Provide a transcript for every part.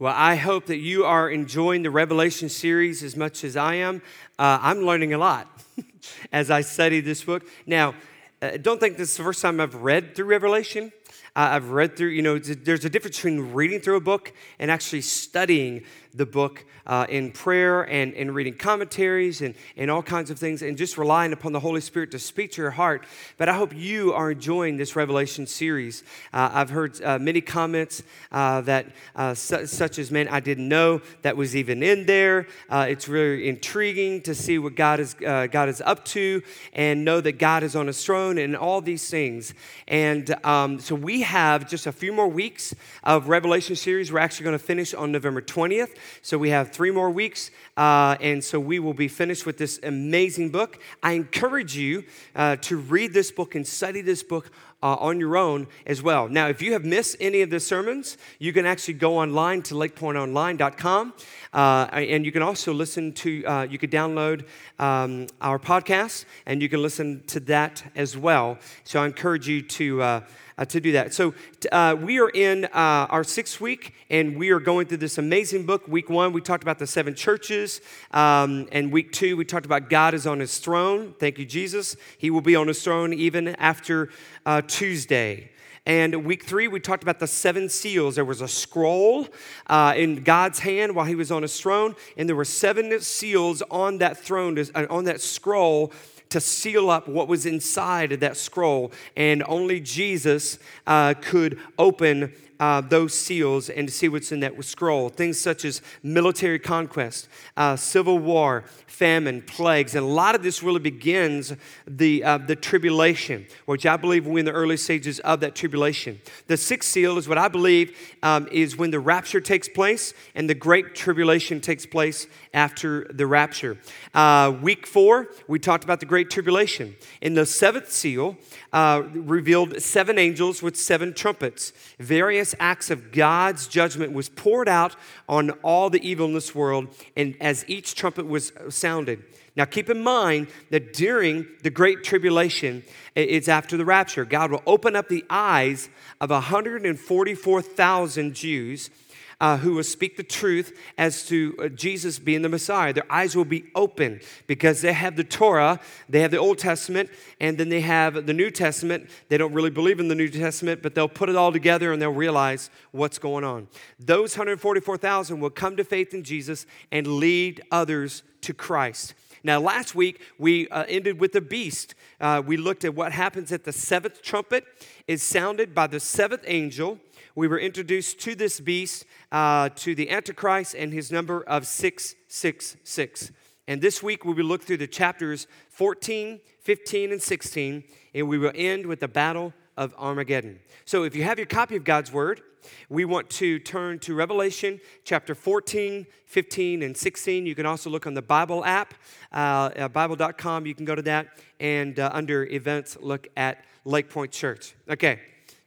Well, I hope that you are enjoying the Revelation series as much as I am. Uh, I'm learning a lot as I study this book. Now, uh, don't think this is the first time I've read through Revelation. Uh, I've read through, you know, there's a difference between reading through a book and actually studying the book uh, in prayer and, and reading commentaries and, and all kinds of things and just relying upon the Holy Spirit to speak to your heart. But I hope you are enjoying this Revelation series. Uh, I've heard uh, many comments uh, that, uh, su- such as, man, I didn't know that was even in there. Uh, it's really intriguing to see what God is, God is up to and know that God is on his throne and all these things. And um, so we have just a few more weeks of Revelation series. We're actually going to finish on November 20th. So we have three more weeks, uh, and so we will be finished with this amazing book. I encourage you uh, to read this book and study this book uh, on your own as well. Now, if you have missed any of the sermons, you can actually go online to lakepointonline.com, uh, and you can also listen to, uh, you could download um, our podcast, and you can listen to that as well. So I encourage you to uh, to do that. So uh, we are in uh, our sixth week, and we are going through this amazing book. Week one, we talked about the seven churches, um, and week two, we talked about God is on His throne. Thank you, Jesus. He will be on His throne even after uh, Tuesday. And week three, we talked about the seven seals. There was a scroll uh, in God's hand while he was on his throne, and there were seven seals on that throne, uh, on that scroll to seal up what was inside of that scroll, and only Jesus uh, could open uh, those seals and to see what's in that scroll. Things such as military conquest, uh, civil war, famine, plagues, and a lot of this really begins the, uh, the tribulation, which I believe we're in the early stages of that tribulation. The sixth seal is what I believe um, is when the rapture takes place and the great tribulation takes place after the rapture. Uh, week four, we talked about the great tribulation. In the seventh seal, uh, revealed seven angels with seven trumpets. Various acts of God's judgment was poured out on all the evil in this world, and as each trumpet was sounded. Now, keep in mind that during the Great Tribulation, it's after the rapture, God will open up the eyes of 144,000 Jews uh, who will speak the truth as to uh, Jesus being the Messiah. Their eyes will be open because they have the Torah, they have the Old Testament, and then they have the New Testament. They don't really believe in the New Testament, but they'll put it all together and they'll realize what's going on. Those 144,000 will come to faith in Jesus and lead others to Christ. Now, last week we uh, ended with the beast. Uh, we looked at what happens at the seventh trumpet is sounded by the seventh angel we were introduced to this beast, uh, to the Antichrist, and his number of 666. And this week we will look through the chapters 14, 15, and 16, and we will end with the battle of Armageddon. So if you have your copy of God's Word, we want to turn to Revelation chapter 14, 15, and 16. You can also look on the Bible app, uh, Bible.com. You can go to that and uh, under events, look at Lake Point Church. Okay,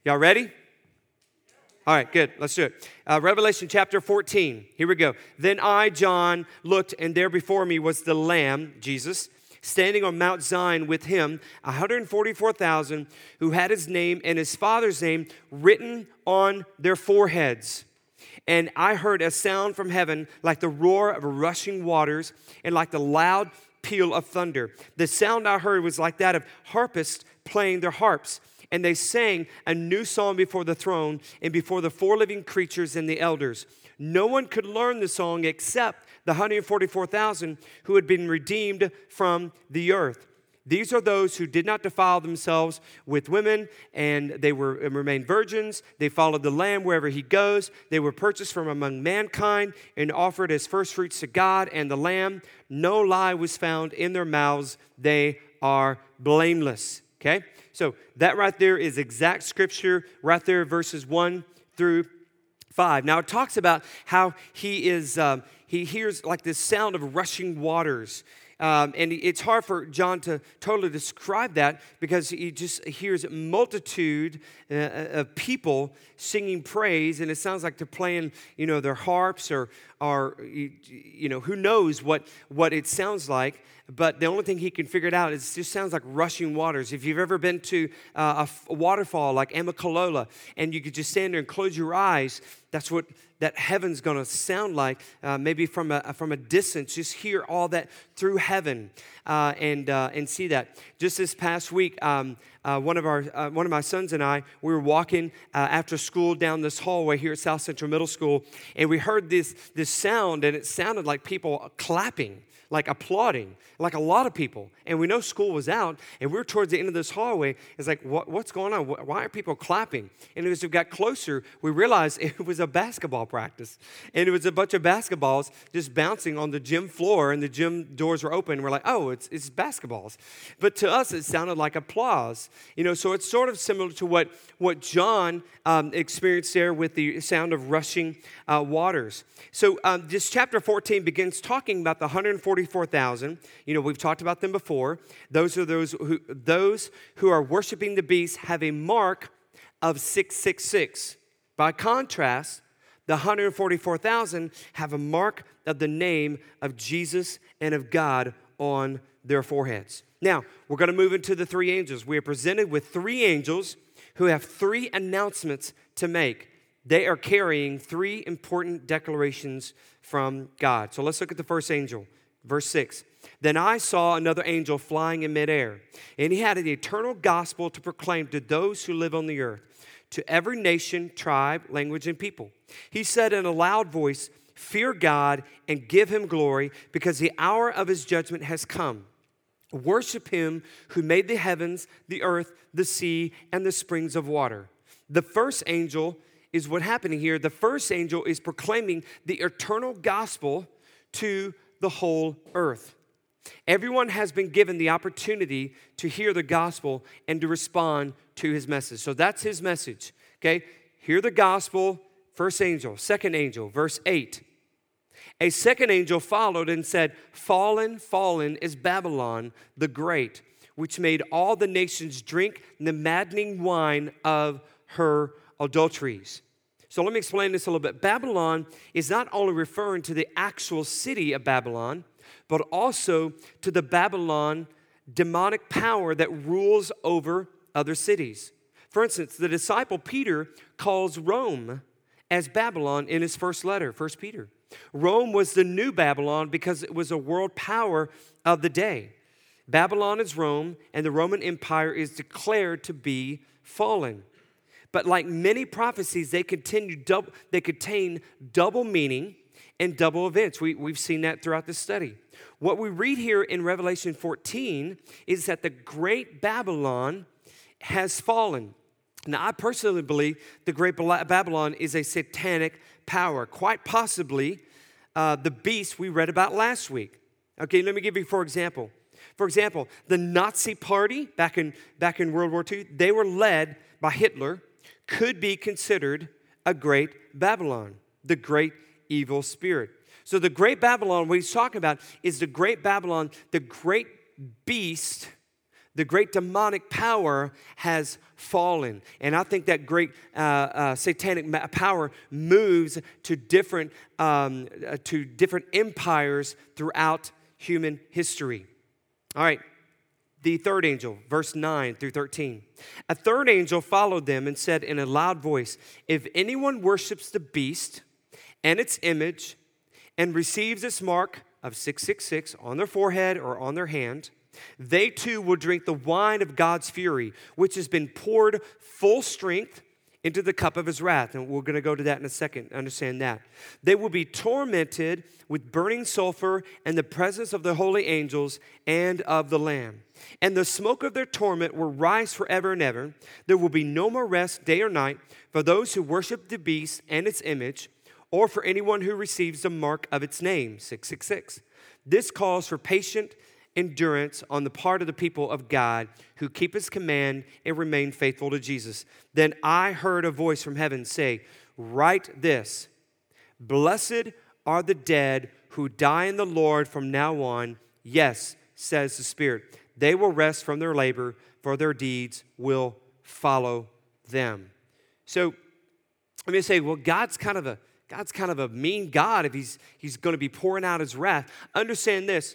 y'all ready? All right, good. Let's do it. Uh, Revelation chapter 14. Here we go. Then I, John, looked, and there before me was the Lamb, Jesus, standing on Mount Zion with him, 144,000 who had his name and his father's name written on their foreheads. And I heard a sound from heaven like the roar of rushing waters and like the loud peal of thunder. The sound I heard was like that of harpists playing their harps and they sang a new song before the throne and before the four living creatures and the elders. No one could learn the song except the 144,000 who had been redeemed from the earth. These are those who did not defile themselves with women, and they were and remained virgins. They followed the Lamb wherever he goes. They were purchased from among mankind and offered as firstfruits to God and the Lamb. No lie was found in their mouths. They are blameless. Okay? So that right there is exact scripture, right there, verses 1 through 5. Now it talks about how he is, um, he hears like this sound of rushing waters. Um, and it's hard for John to totally describe that because he just hears multitude uh, uh, of people singing praise, and it sounds like they're playing, you know, their harps or, or you know, who knows what, what it sounds like but the only thing he can figure it out is it just sounds like rushing waters. If you've ever been to uh, a, a waterfall like Amicalola and you could just stand there and close your eyes, that's what that heaven's going to sound like. Uh, maybe from a, from a distance, just hear all that through heaven uh, and, uh, and see that. Just this past week, um, uh, one, of our, uh, one of my sons and I, we were walking after school down this hallway here at South Central Middle School, and we heard this, this sound, and it sounded like people clapping like applauding, like a lot of people. And we know school was out, and we are towards the end of this hallway. It's like, what, what's going on? Why are people clapping? And as we got closer, we realized it was a basketball practice. And it was a bunch of basketballs just bouncing on the gym floor, and the gym doors were open. We're like, oh, it's, it's basketballs. But to us, it sounded like applause. You know, so it's sort of similar to what, what John um, experienced there with the sound of rushing uh, waters. So um, this chapter 14 begins talking about the 144,000. You know, we've talked about them before. Those are those who, those who are worshiping the beast have a mark of 666. By contrast, the 144,000 have a mark of the name of Jesus and of God on their foreheads. Now, we're going to move into the three angels. We are presented with three angels who have three announcements to make. They are carrying three important declarations from God. So let's look at the first angel, verse 6. Then I saw another angel flying in midair, and he had an eternal gospel to proclaim to those who live on the earth, to every nation, tribe, language, and people. He said in a loud voice, Fear God and give him glory, because the hour of his judgment has come. Worship him who made the heavens, the earth, the sea, and the springs of water. The first angel is what happening here. The first angel is proclaiming the eternal gospel to the whole earth. Everyone has been given the opportunity to hear the gospel and to respond to his message. So that's his message. Okay? Hear the gospel, first angel, second angel, verse 8. A second angel followed and said, Fallen, fallen is Babylon the Great, which made all the nations drink the maddening wine of her adulteries. So let me explain this a little bit. Babylon is not only referring to the actual city of Babylon, but also to the Babylon demonic power that rules over other cities. For instance, the disciple Peter calls Rome as Babylon in his first letter, 1 Peter. Rome was the new Babylon because it was a world power of the day. Babylon is Rome, and the Roman Empire is declared to be fallen. But like many prophecies, they continue they contain double meaning and double events. We, we've seen that throughout the study. What we read here in Revelation 14 is that the great Babylon has fallen. Now, I personally believe the great Babylon is a satanic power, quite possibly uh, the beast we read about last week. Okay, let me give you for example. For example, the Nazi Party back in, back in World War II, they were led by Hitler could be considered a great Babylon, the great evil spirit. So, the great Babylon, what he's talking about, is the great Babylon, the great beast, the great demonic power has fallen. And I think that great uh, uh, satanic power moves to different, um, uh, to different empires throughout human history. All right, the third angel, verse 9 through 13. A third angel followed them and said in a loud voice If anyone worships the beast and its image and receives its mark of 666 on their forehead or on their hand, they too will drink the wine of God's fury, which has been poured full strength into the cup of his wrath. And we're going to go to that in a second, understand that. They will be tormented with burning sulfur and the presence of the holy angels and of the Lamb. And the smoke of their torment will rise forever and ever. There will be no more rest day or night for those who worship the beast and its image, or for anyone who receives the mark of its name, 666. This calls for patient endurance on the part of the people of God who keep his command and remain faithful to Jesus. Then I heard a voice from heaven say, Write this Blessed are the dead who die in the Lord from now on. Yes, says the Spirit. They will rest from their labor, for their deeds will follow them. So let me say, well, God's kind of a God's kind of a mean God if he's, he's going to be pouring out his wrath. Understand this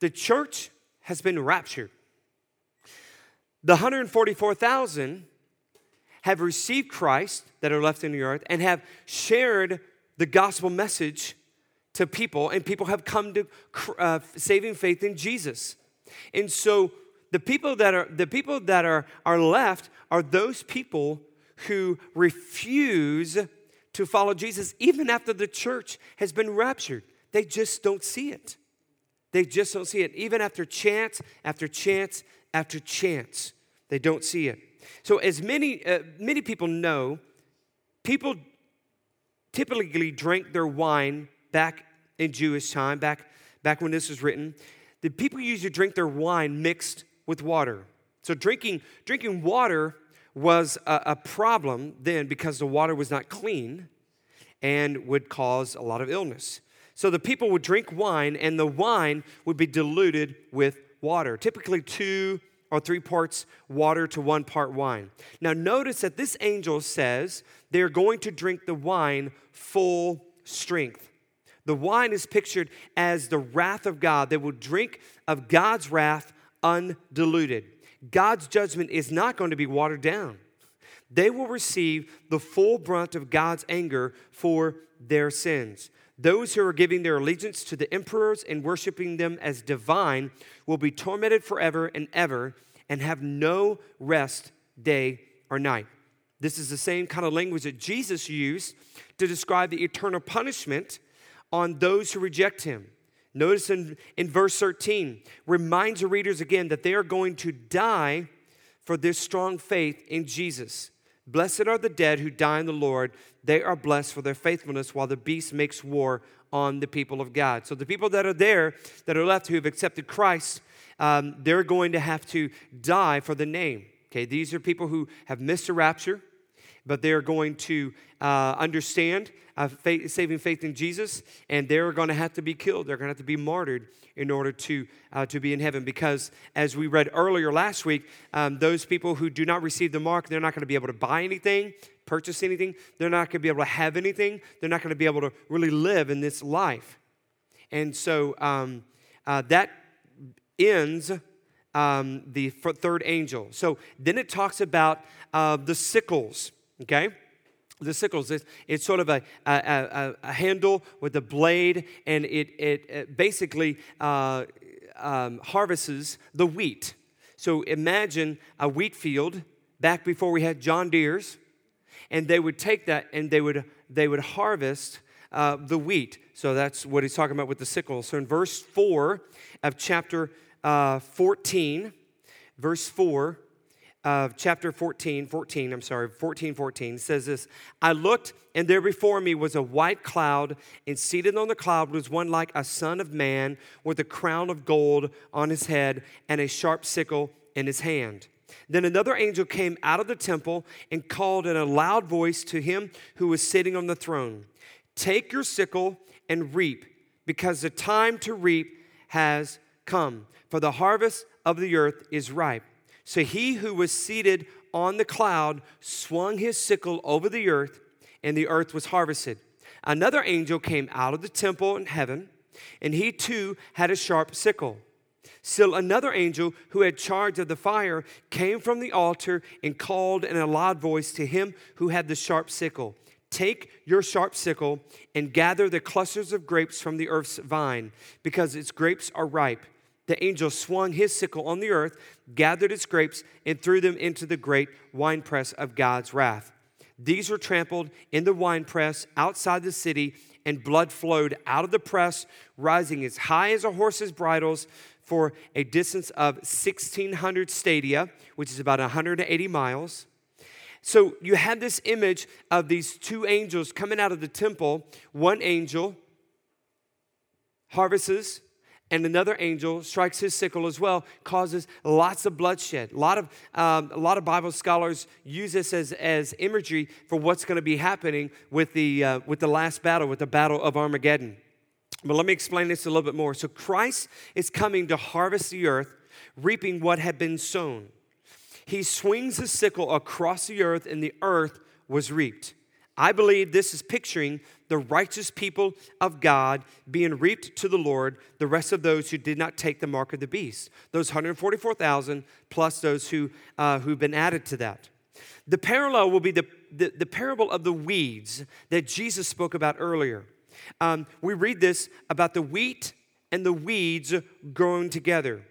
the church has been raptured. The 144,000 have received Christ that are left in the earth and have shared the gospel message to people, and people have come to uh, saving faith in Jesus. And so the people that are the people that are, are left are those people who refuse to follow Jesus even after the church has been raptured. They just don't see it. They just don't see it. Even after chance after chance after chance, they don't see it. So, as many, uh, many people know, people typically drank their wine back in Jewish time, back, back when this was written. The people used to drink their wine mixed with water. So, drinking, drinking water was a, a problem then because the water was not clean and would cause a lot of illness. So the people would drink wine, and the wine would be diluted with water, typically two or three parts water to one part wine. Now, notice that this angel says they're going to drink the wine full strength. The wine is pictured as the wrath of God. They will drink of God's wrath undiluted. God's judgment is not going to be watered down. They will receive the full brunt of God's anger for their sins. Those who are giving their allegiance to the emperors and worshiping them as divine will be tormented forever and ever and have no rest day or night. This is the same kind of language that Jesus used to describe the eternal punishment on those who reject him. Notice in, in verse 13, reminds the readers again that they are going to die for their strong faith in Jesus. Blessed are the dead who die in the Lord. They are blessed for their faithfulness while the beast makes war on the people of God. So, the people that are there, that are left, who have accepted Christ, um, they're going to have to die for the name. Okay, these are people who have missed a rapture, but they're going to uh, understand uh, faith, saving faith in Jesus, and they're going to have to be killed. They're going to have to be martyred in order to, uh, to be in heaven. Because, as we read earlier last week, um, those people who do not receive the mark, they're not going to be able to buy anything, purchase anything. They're not going to be able to have anything. They're not going to be able to really live in this life. And so um, uh, that ends um, the third angel. So then it talks about uh, the sickles, okay? the sickles it's, it's sort of a, a, a, a, handle with a blade and it, it, it basically uh, um, harvests the wheat. So imagine a wheat field back before we had john deere's and they would take that and they would they would harvest uh, the wheat. So that's what he's talking about with the sickle. So in verse 4 of chapter uh, 14 verse 4 of chapter 14, 14, I'm sorry, 14, 14 says this I looked, and there before me was a white cloud, and seated on the cloud was one like a son of man with a crown of gold on his head and a sharp sickle in his hand. Then another angel came out of the temple and called in a loud voice to him who was sitting on the throne Take your sickle and reap, because the time to reap has come, for the harvest of the earth is ripe. So he who was seated on the cloud swung his sickle over the earth, and the earth was harvested. Another angel came out of the temple in heaven, and he too had a sharp sickle. Still, another angel who had charge of the fire came from the altar and called in a loud voice to him who had the sharp sickle Take your sharp sickle and gather the clusters of grapes from the earth's vine, because its grapes are ripe the angel swung his sickle on the earth, gathered its grapes, and threw them into the great winepress of God's wrath. These were trampled in the winepress outside the city, and blood flowed out of the press, rising as high as a horse's bridles for a distance of 1,600 stadia, which is about 180 miles. So you have this image of these two angels coming out of the temple. One angel harvests and another angel strikes his sickle as well, causes lots of bloodshed. A lot of, um, a lot of Bible scholars use this as, as imagery for what's going to be happening with the, uh, with the last battle, with the battle of Armageddon. But let me explain this a little bit more. So, Christ is coming to harvest the earth, reaping what had been sown. He swings his sickle across the earth, and the earth was reaped. I believe this is picturing the righteous people of God being reaped to the Lord, the rest of those who did not take the mark of the beast, those 144,000 plus those who, uh, who've been added to that. The parallel will be the, the, the parable of the weeds that Jesus spoke about earlier. Um, we read this about the wheat and the weeds growing together.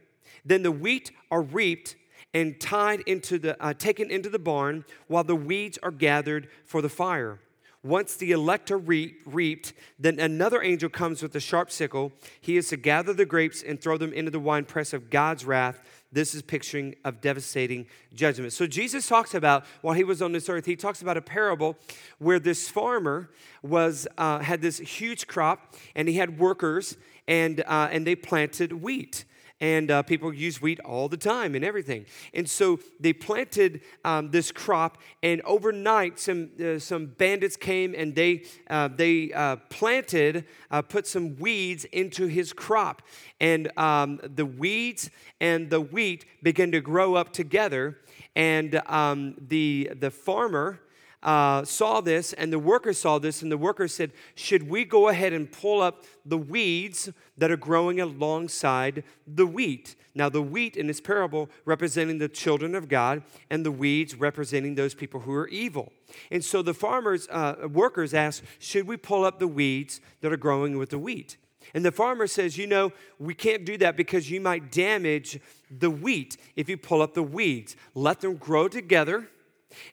Then the wheat are reaped and tied into the uh, taken into the barn while the weeds are gathered for the fire. Once the elect are re- reaped, then another angel comes with a sharp sickle. He is to gather the grapes and throw them into the winepress of God's wrath. This is picturing of devastating judgment. So Jesus talks about while he was on this earth, he talks about a parable where this farmer was uh, had this huge crop and he had workers and uh, and they planted wheat and uh, people use wheat all the time and everything. And so they planted um, this crop, and overnight, some uh, some bandits came and they uh, they uh, planted, uh, put some weeds into his crop, and um, the weeds and the wheat began to grow up together. And um, the the farmer uh, saw this, and the workers saw this, and the workers said, Should we go ahead and pull up the weeds that are growing alongside the wheat? Now, the wheat in this parable representing the children of God, and the weeds representing those people who are evil. And so the farmers, uh, workers asked, Should we pull up the weeds that are growing with the wheat? And the farmer says, You know, we can't do that because you might damage the wheat if you pull up the weeds. Let them grow together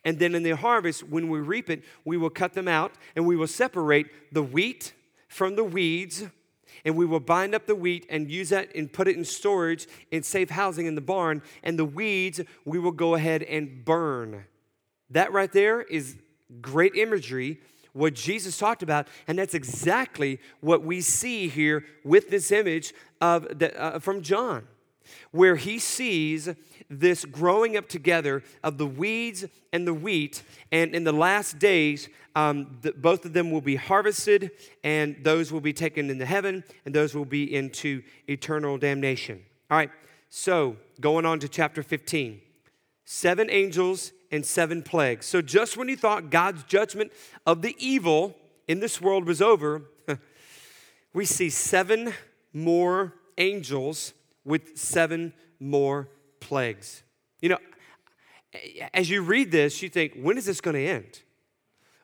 and then in the harvest, when we reap it, we will cut them out and we will separate the wheat from the weeds. And we will bind up the wheat and use that and put it in storage in safe housing in the barn. And the weeds, we will go ahead and burn. That right there is great imagery, what Jesus talked about. And that's exactly what we see here with this image of the, uh, from John where he sees this growing up together of the weeds and the wheat. And in the last days, um, the, both of them will be harvested, and those will be taken into heaven, and those will be into eternal damnation. All right, so going on to chapter 15 seven angels and seven plagues. So just when you thought God's judgment of the evil in this world was over, we see seven more angels with seven more plagues. You know, as you read this, you think, when is this going to end?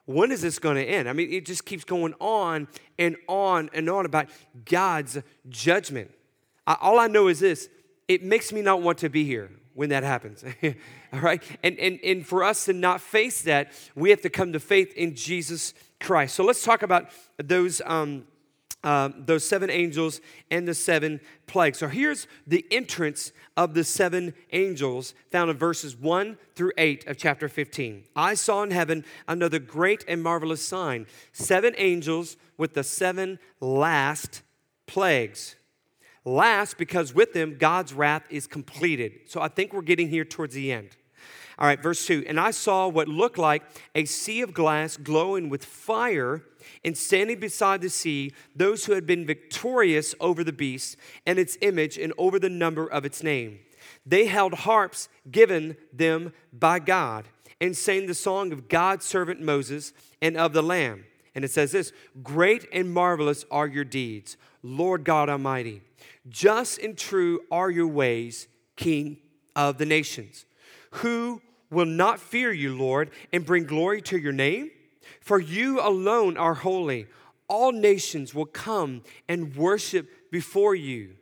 When is this going to end? I mean, it just keeps going on and on and on about God's judgment. I, all I know is this it makes me not want to be here when that happens. all right? And, and, and for us to not face that, we have to come to faith in Jesus Christ. So let's talk about those. Um, uh, those seven angels and the seven plagues. So here's the entrance of the seven angels found in verses 1 through 8 of chapter 15. I saw in heaven another great and marvelous sign seven angels with the seven last plagues. Last, because with them God's wrath is completed. So I think we're getting here towards the end. All right, verse 2 And I saw what looked like a sea of glass glowing with fire and standing beside the sea those who had been victorious over the beast and its image and over the number of its name. They held harps given them by God and sang the song of God's servant Moses and of the Lamb. And it says this Great and marvelous are your deeds, Lord God Almighty. Just and true are your ways, King of the nations. Who will not fear you, Lord, and bring glory to your name? For you alone are holy. All nations will come and worship before you,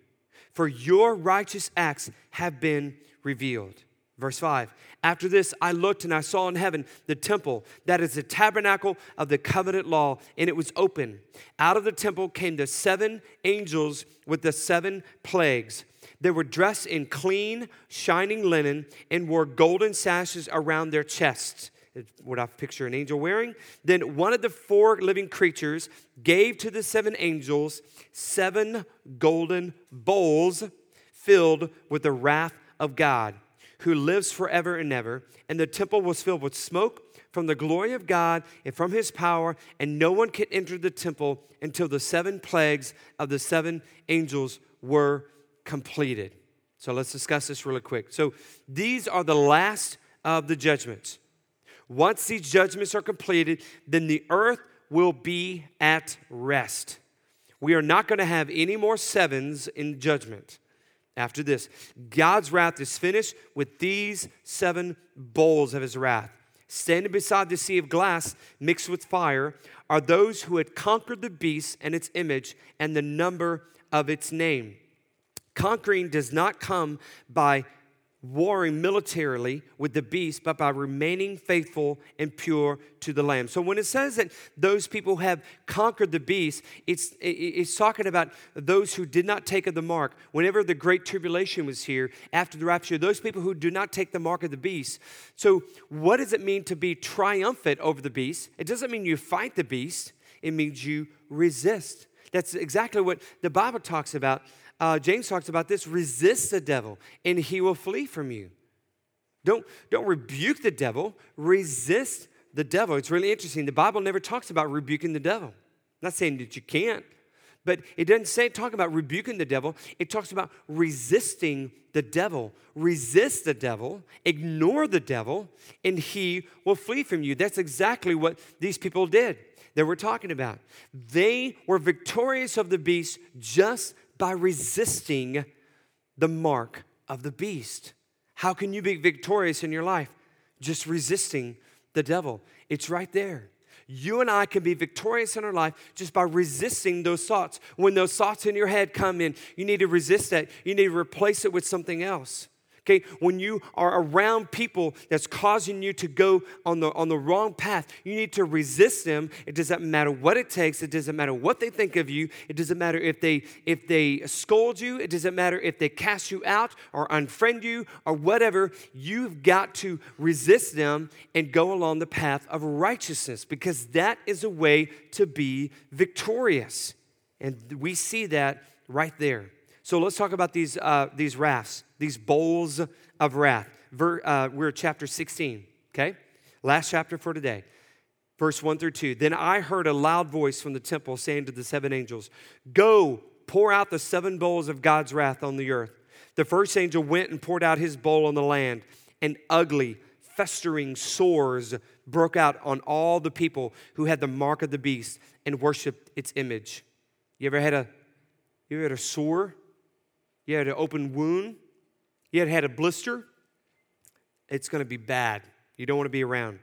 for your righteous acts have been revealed. Verse 5 After this, I looked and I saw in heaven the temple, that is the tabernacle of the covenant law, and it was open. Out of the temple came the seven angels with the seven plagues. They were dressed in clean, shining linen and wore golden sashes around their chests what I picture an angel wearing. Then one of the four living creatures gave to the seven angels seven golden bowls filled with the wrath of God, who lives forever and ever. And the temple was filled with smoke from the glory of God and from his power, and no one could enter the temple until the seven plagues of the seven angels were completed. So let's discuss this really quick. So these are the last of the judgments. Once these judgments are completed, then the earth will be at rest. We are not going to have any more sevens in judgment after this. God's wrath is finished with these seven bowls of his wrath. Standing beside the sea of glass mixed with fire are those who had conquered the beast and its image and the number of its name. Conquering does not come by warring militarily with the beast, but by remaining faithful and pure to the Lamb. So when it says that those people have conquered the beast, it's, it's talking about those who did not take of the mark. Whenever the Great Tribulation was here, after the rapture, those people who do not take the mark of the beast. So what does it mean to be triumphant over the beast? It doesn't mean you fight the beast, it means you resist. That's exactly what the Bible talks about uh, James talks about this resist the devil, and he will flee from you. Don't, don't rebuke the devil, resist the devil. It's really interesting. The Bible never talks about rebuking the devil. I'm not saying that you can't, but it doesn't say talk about rebuking the devil. It talks about resisting the devil. Resist the devil, ignore the devil, and he will flee from you. That's exactly what these people did that we're talking about. They were victorious of the beast just by resisting the mark of the beast. How can you be victorious in your life? Just resisting the devil. It's right there. You and I can be victorious in our life just by resisting those thoughts. When those thoughts in your head come in, you need to resist that. You need to replace it with something else. Okay, when you are around people that's causing you to go on the on the wrong path, you need to resist them. It doesn't matter what it takes. It doesn't matter what they think of you. It doesn't matter if they if they scold you. It doesn't matter if they cast you out or unfriend you or whatever. You've got to resist them and go along the path of righteousness because that is a way to be victorious. And we see that right there. So let's talk about these, uh, these rafts, these bowls of wrath. Ver, uh, we're chapter 16, okay? Last chapter for today. Verse 1 through 2. Then I heard a loud voice from the temple saying to the seven angels, Go, pour out the seven bowls of God's wrath on the earth. The first angel went and poured out his bowl on the land, and ugly, festering sores broke out on all the people who had the mark of the beast and worshiped its image. You ever had a you ever had a sore you had an open wound, you had had a blister, it's going to be bad. You don't want to be around.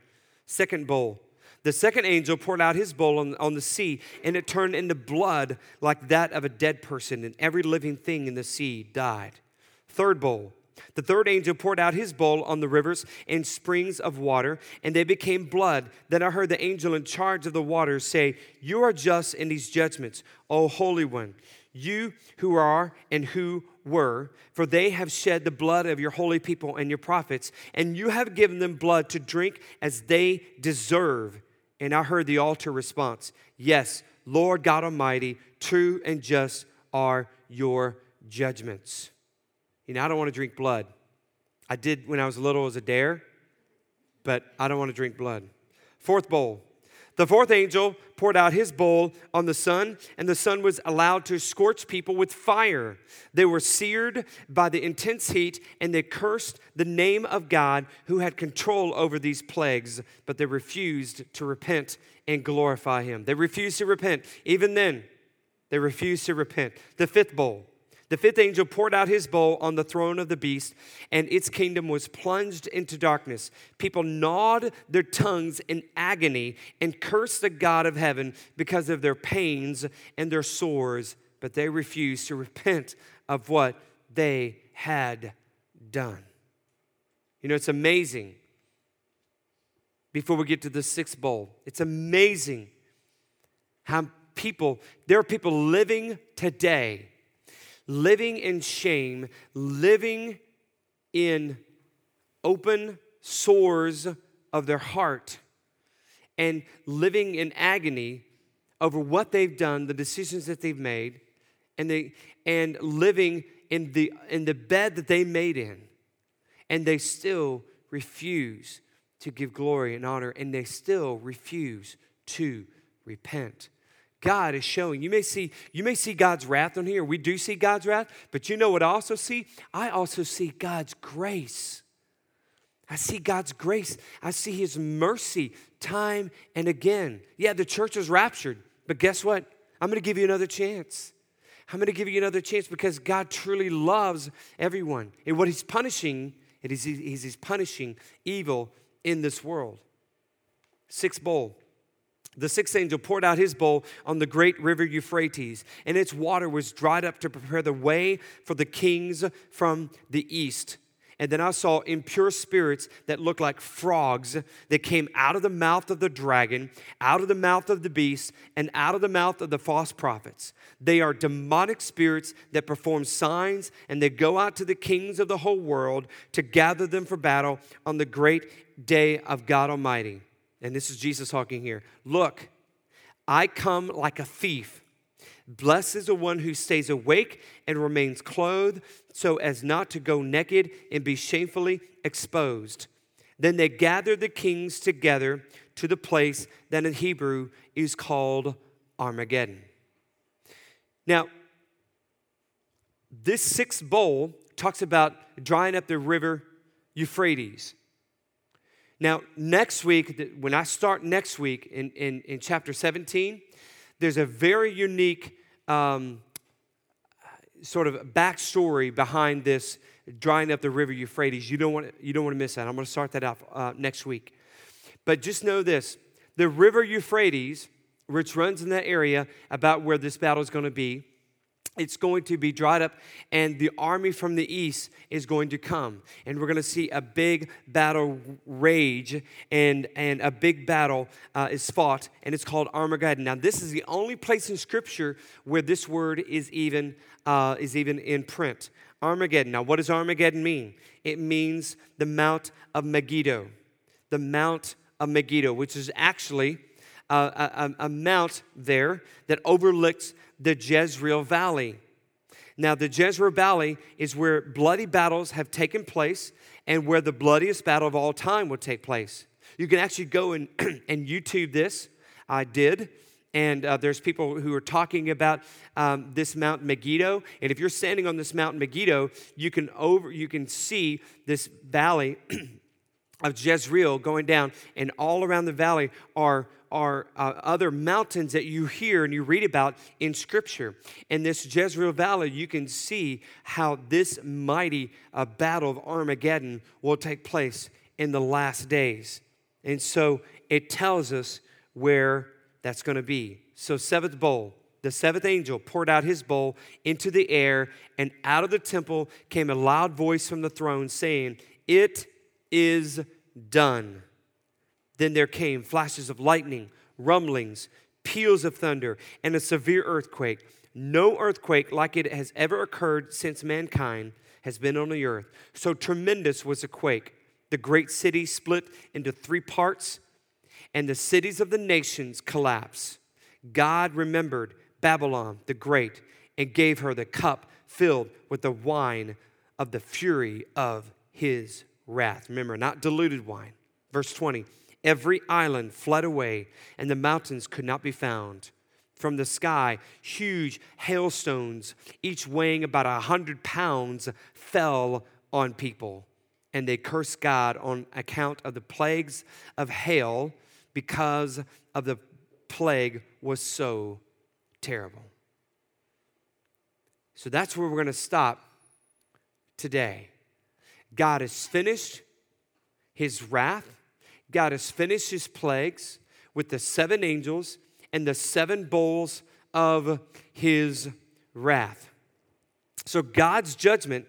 Second bowl. The second angel poured out his bowl on, on the sea, and it turned into blood like that of a dead person, and every living thing in the sea died. Third bowl. The third angel poured out his bowl on the rivers and springs of water, and they became blood. Then I heard the angel in charge of the waters say, You are just in these judgments, O Holy One you who are and who were, for they have shed the blood of your holy people and your prophets, and you have given them blood to drink as they deserve. And I heard the altar response Yes, Lord God Almighty, true and just are your judgments. You know, I don't want to drink blood. I did when I was little as a dare, but I don't want to drink blood. Fourth bowl the fourth angel poured out his bowl on the sun, and the sun was allowed to scorch people with fire. They were seared by the intense heat, and they cursed the name of God who had control over these plagues, but they refused to repent and glorify him. They refused to repent. Even then, they refused to repent. The fifth bowl the fifth angel poured out his bowl on the throne of the beast, and its kingdom was plunged into darkness. People gnawed their tongues in agony and cursed the God of heaven because of their pains and their sores, but they refused to repent of what they had done. You know, it's amazing. Before we get to the sixth bowl, it's amazing how people, there are people living today living in shame, living in open sores of their heart, and living in agony over what they've done, the decisions that they've made, and they and living in the in the bed that they made in, and they still refuse to give glory and honor, and they still refuse to repent. God is showing. You may see you may see God's wrath on here. We do see God's wrath, but you know what I also see? I also see God's grace. I see God's grace. I see his mercy time and again. Yeah, the church is raptured, but guess what? I'm going to give you another chance. I'm going to give you another chance because God truly loves everyone. And what he's punishing, it is he's punishing evil in this world. Sixth bowl. The sixth angel poured out his bowl on the great river Euphrates, and its water was dried up to prepare the way for the kings from the east. And then I saw impure spirits that looked like frogs that came out of the mouth of the dragon, out of the mouth of the beast, and out of the mouth of the false prophets. They are demonic spirits that perform signs, and they go out to the kings of the whole world to gather them for battle on the great day of God Almighty and this is Jesus talking here Look, I come like a thief. Blessed is the one who stays awake and remains clothed so as not to go naked and be shamefully exposed. Then they gathered the kings together to the place that in Hebrew is called Armageddon. Now, this sixth bowl talks about drying up the river Euphrates. Now, next week, when I start next week in, in, in chapter 17, there's a very unique um, sort of backstory behind this drying up the river Euphrates. You don't want, you don't want to miss that. I'm going to start that out uh, next week. But just know this the river Euphrates, which runs in that area about where this battle is going to be, it's going to be dried up, and the army from the east is going to come. And we're going to see a big battle rage, and, and a big battle uh, is fought, and it's called Armageddon. Now, this is the only place in Scripture where this word is even, uh, is even in print. Armageddon. Now, what does Armageddon mean? It means the Mount of Megiddo. The Mount of Megiddo, which is actually a, a, a mount there that overlooks the Jezreel Valley. Now, the Jezreel Valley is where bloody battles have taken place and where the bloodiest battle of all time will take place. You can actually go and, and YouTube this. I did. And uh, there's people who are talking about um, this Mount Megiddo. And if you're standing on this Mount Megiddo, you can over you can see this valley of Jezreel going down, and all around the valley are are uh, other mountains that you hear and you read about in Scripture. In this Jezreel Valley, you can see how this mighty uh, battle of Armageddon will take place in the last days. And so it tells us where that's going to be. So, seventh bowl, the seventh angel poured out his bowl into the air, and out of the temple came a loud voice from the throne saying, It is done. Then there came flashes of lightning, rumblings, peals of thunder, and a severe earthquake. No earthquake like it has ever occurred since mankind has been on the earth. So tremendous was the quake. The great city split into three parts, and the cities of the nations collapsed. God remembered Babylon the Great and gave her the cup filled with the wine of the fury of his wrath. Remember, not diluted wine. Verse 20 Every island fled away, and the mountains could not be found. From the sky, huge hailstones, each weighing about a hundred pounds, fell on people. And they cursed God on account of the plagues of hail because of the plague was so terrible. So that's where we're going to stop today. God has finished his wrath God has finished his plagues with the seven angels and the seven bowls of his wrath. So God's judgment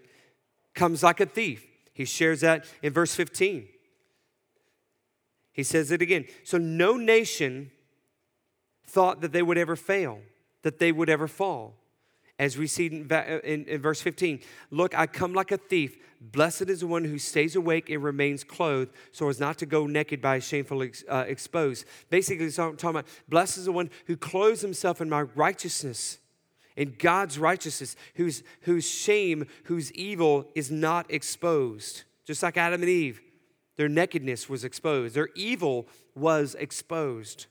comes like a thief. He shares that in verse 15. He says it again. So no nation thought that they would ever fail, that they would ever fall as we see in, in, in, verse 15 look i come like a thief blessed is the one who stays awake and remains clothed so as not to go naked by shameful uh, exposed basically talking about blessed is the one who clothes himself in my righteousness in god's righteousness whose, whose shame whose evil is not exposed just like adam and eve Their nakedness was exposed, their evil was exposed.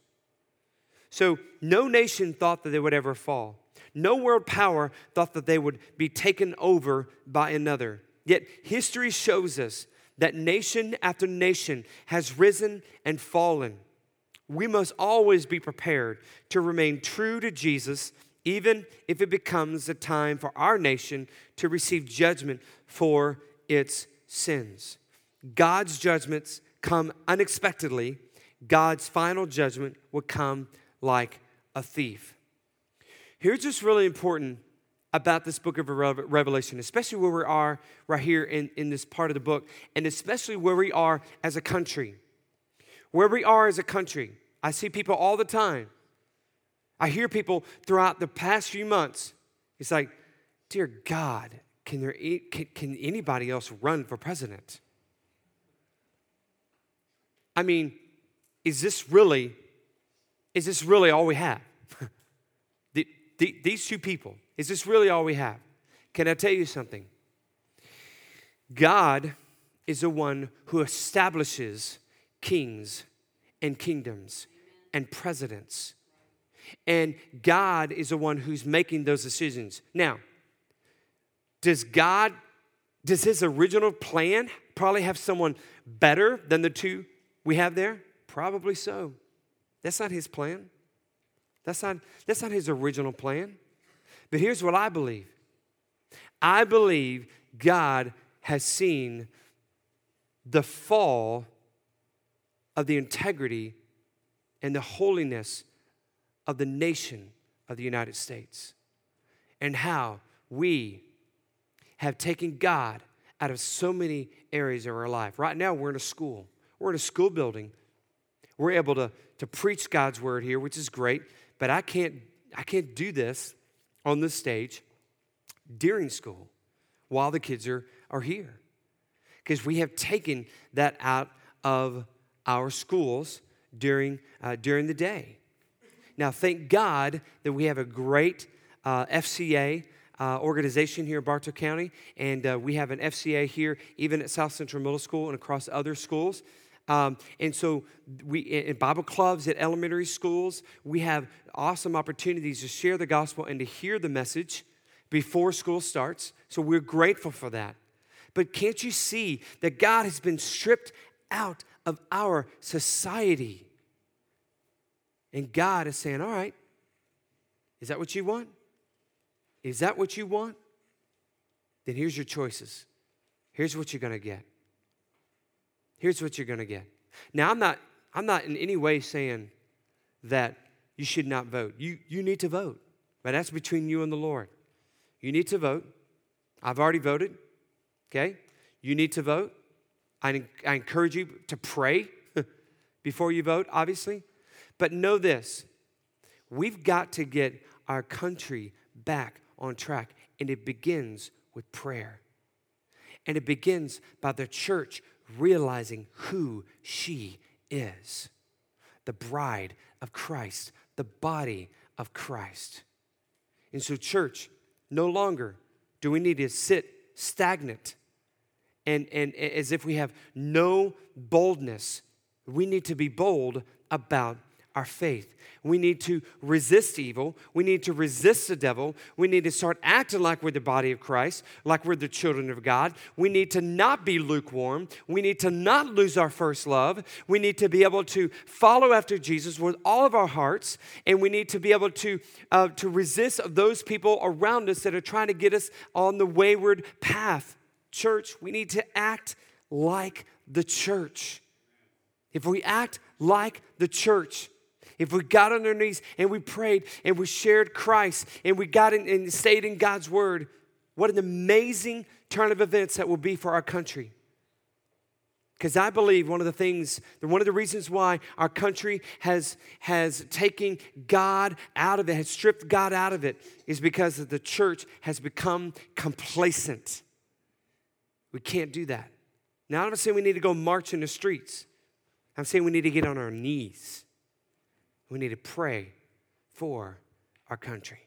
So, no nation thought that they would ever fall. No world power thought that they would be taken over by another. Yet, history shows us that nation after nation has risen and fallen. We must always be prepared to remain true to Jesus, even if it becomes a time for our nation to receive judgment for its sins. God's judgments come unexpectedly, God's final judgment will come like a thief. Here's what's really important about this book of Revelation, especially where we are right here in, in this part of the book, and especially where we are as a country. Where we are as a country. I see people all the time. I hear people throughout the past few months. It's like, dear God, can, there, can, can anybody else run for president? I mean, is this really, is this really all we have? the, the, these two people, is this really all we have? Can I tell you something? God is the one who establishes kings and kingdoms and presidents. And God is the one who's making those decisions. Now, does God, does his original plan probably have someone better than the two we have there? Probably so. That's not his plan. That's not, that's not his original plan. But here's what I believe I believe God has seen the fall of the integrity and the holiness of the nation of the United States and how we have taken God out of so many areas of our life. Right now, we're in a school, we're in a school building. We're able to, to preach God's word here, which is great, but I can't, I can't do this on the stage during school while the kids are, are here. Because we have taken that out of our schools during, uh, during the day. Now, thank God that we have a great uh, FCA uh, organization here in Bartow County, and uh, we have an FCA here even at South Central Middle School and across other schools. Um, and so, we in Bible clubs at elementary schools, we have awesome opportunities to share the gospel and to hear the message before school starts. So, we're grateful for that. But can't you see that God has been stripped out of our society? And God is saying, All right, is that what you want? Is that what you want? Then here's your choices. Here's what you're going to get. Here's what you're going to get. Now, I'm not, I'm not in any way saying that you should not vote. You, you need to vote, but that's between you and the Lord. You need to vote. I've already voted, okay? You need to vote. I, I encourage you to pray before you vote, obviously. But know this we've got to get our country back on track, and it begins with prayer. And it begins by the church realizing who she is the bride of Christ, the body of Christ. And so, church, no longer do we need to sit stagnant and, and as if we have no boldness. We need to be bold about our faith. We need to resist evil. We need to resist the devil. We need to start acting like we're the body of Christ, like we're the children of God. We need to not be lukewarm. We need to not lose our first love. We need to be able to follow after Jesus with all of our hearts, and we need to be able to, uh, to resist those people around us that are trying to get us on the wayward path. Church, we need to act like the church. If we act like the church, if we got on our knees and we prayed and we shared Christ and we got in and stayed in God's word, what an amazing turn of events that will be for our country. Because I believe one of the things, one of the reasons why our country has, has taken God out of it, has stripped God out of it, is because the church has become complacent. We can't do that. Now, I'm not saying we need to go march in the streets. I'm saying we need to get on our knees we need to pray for our country.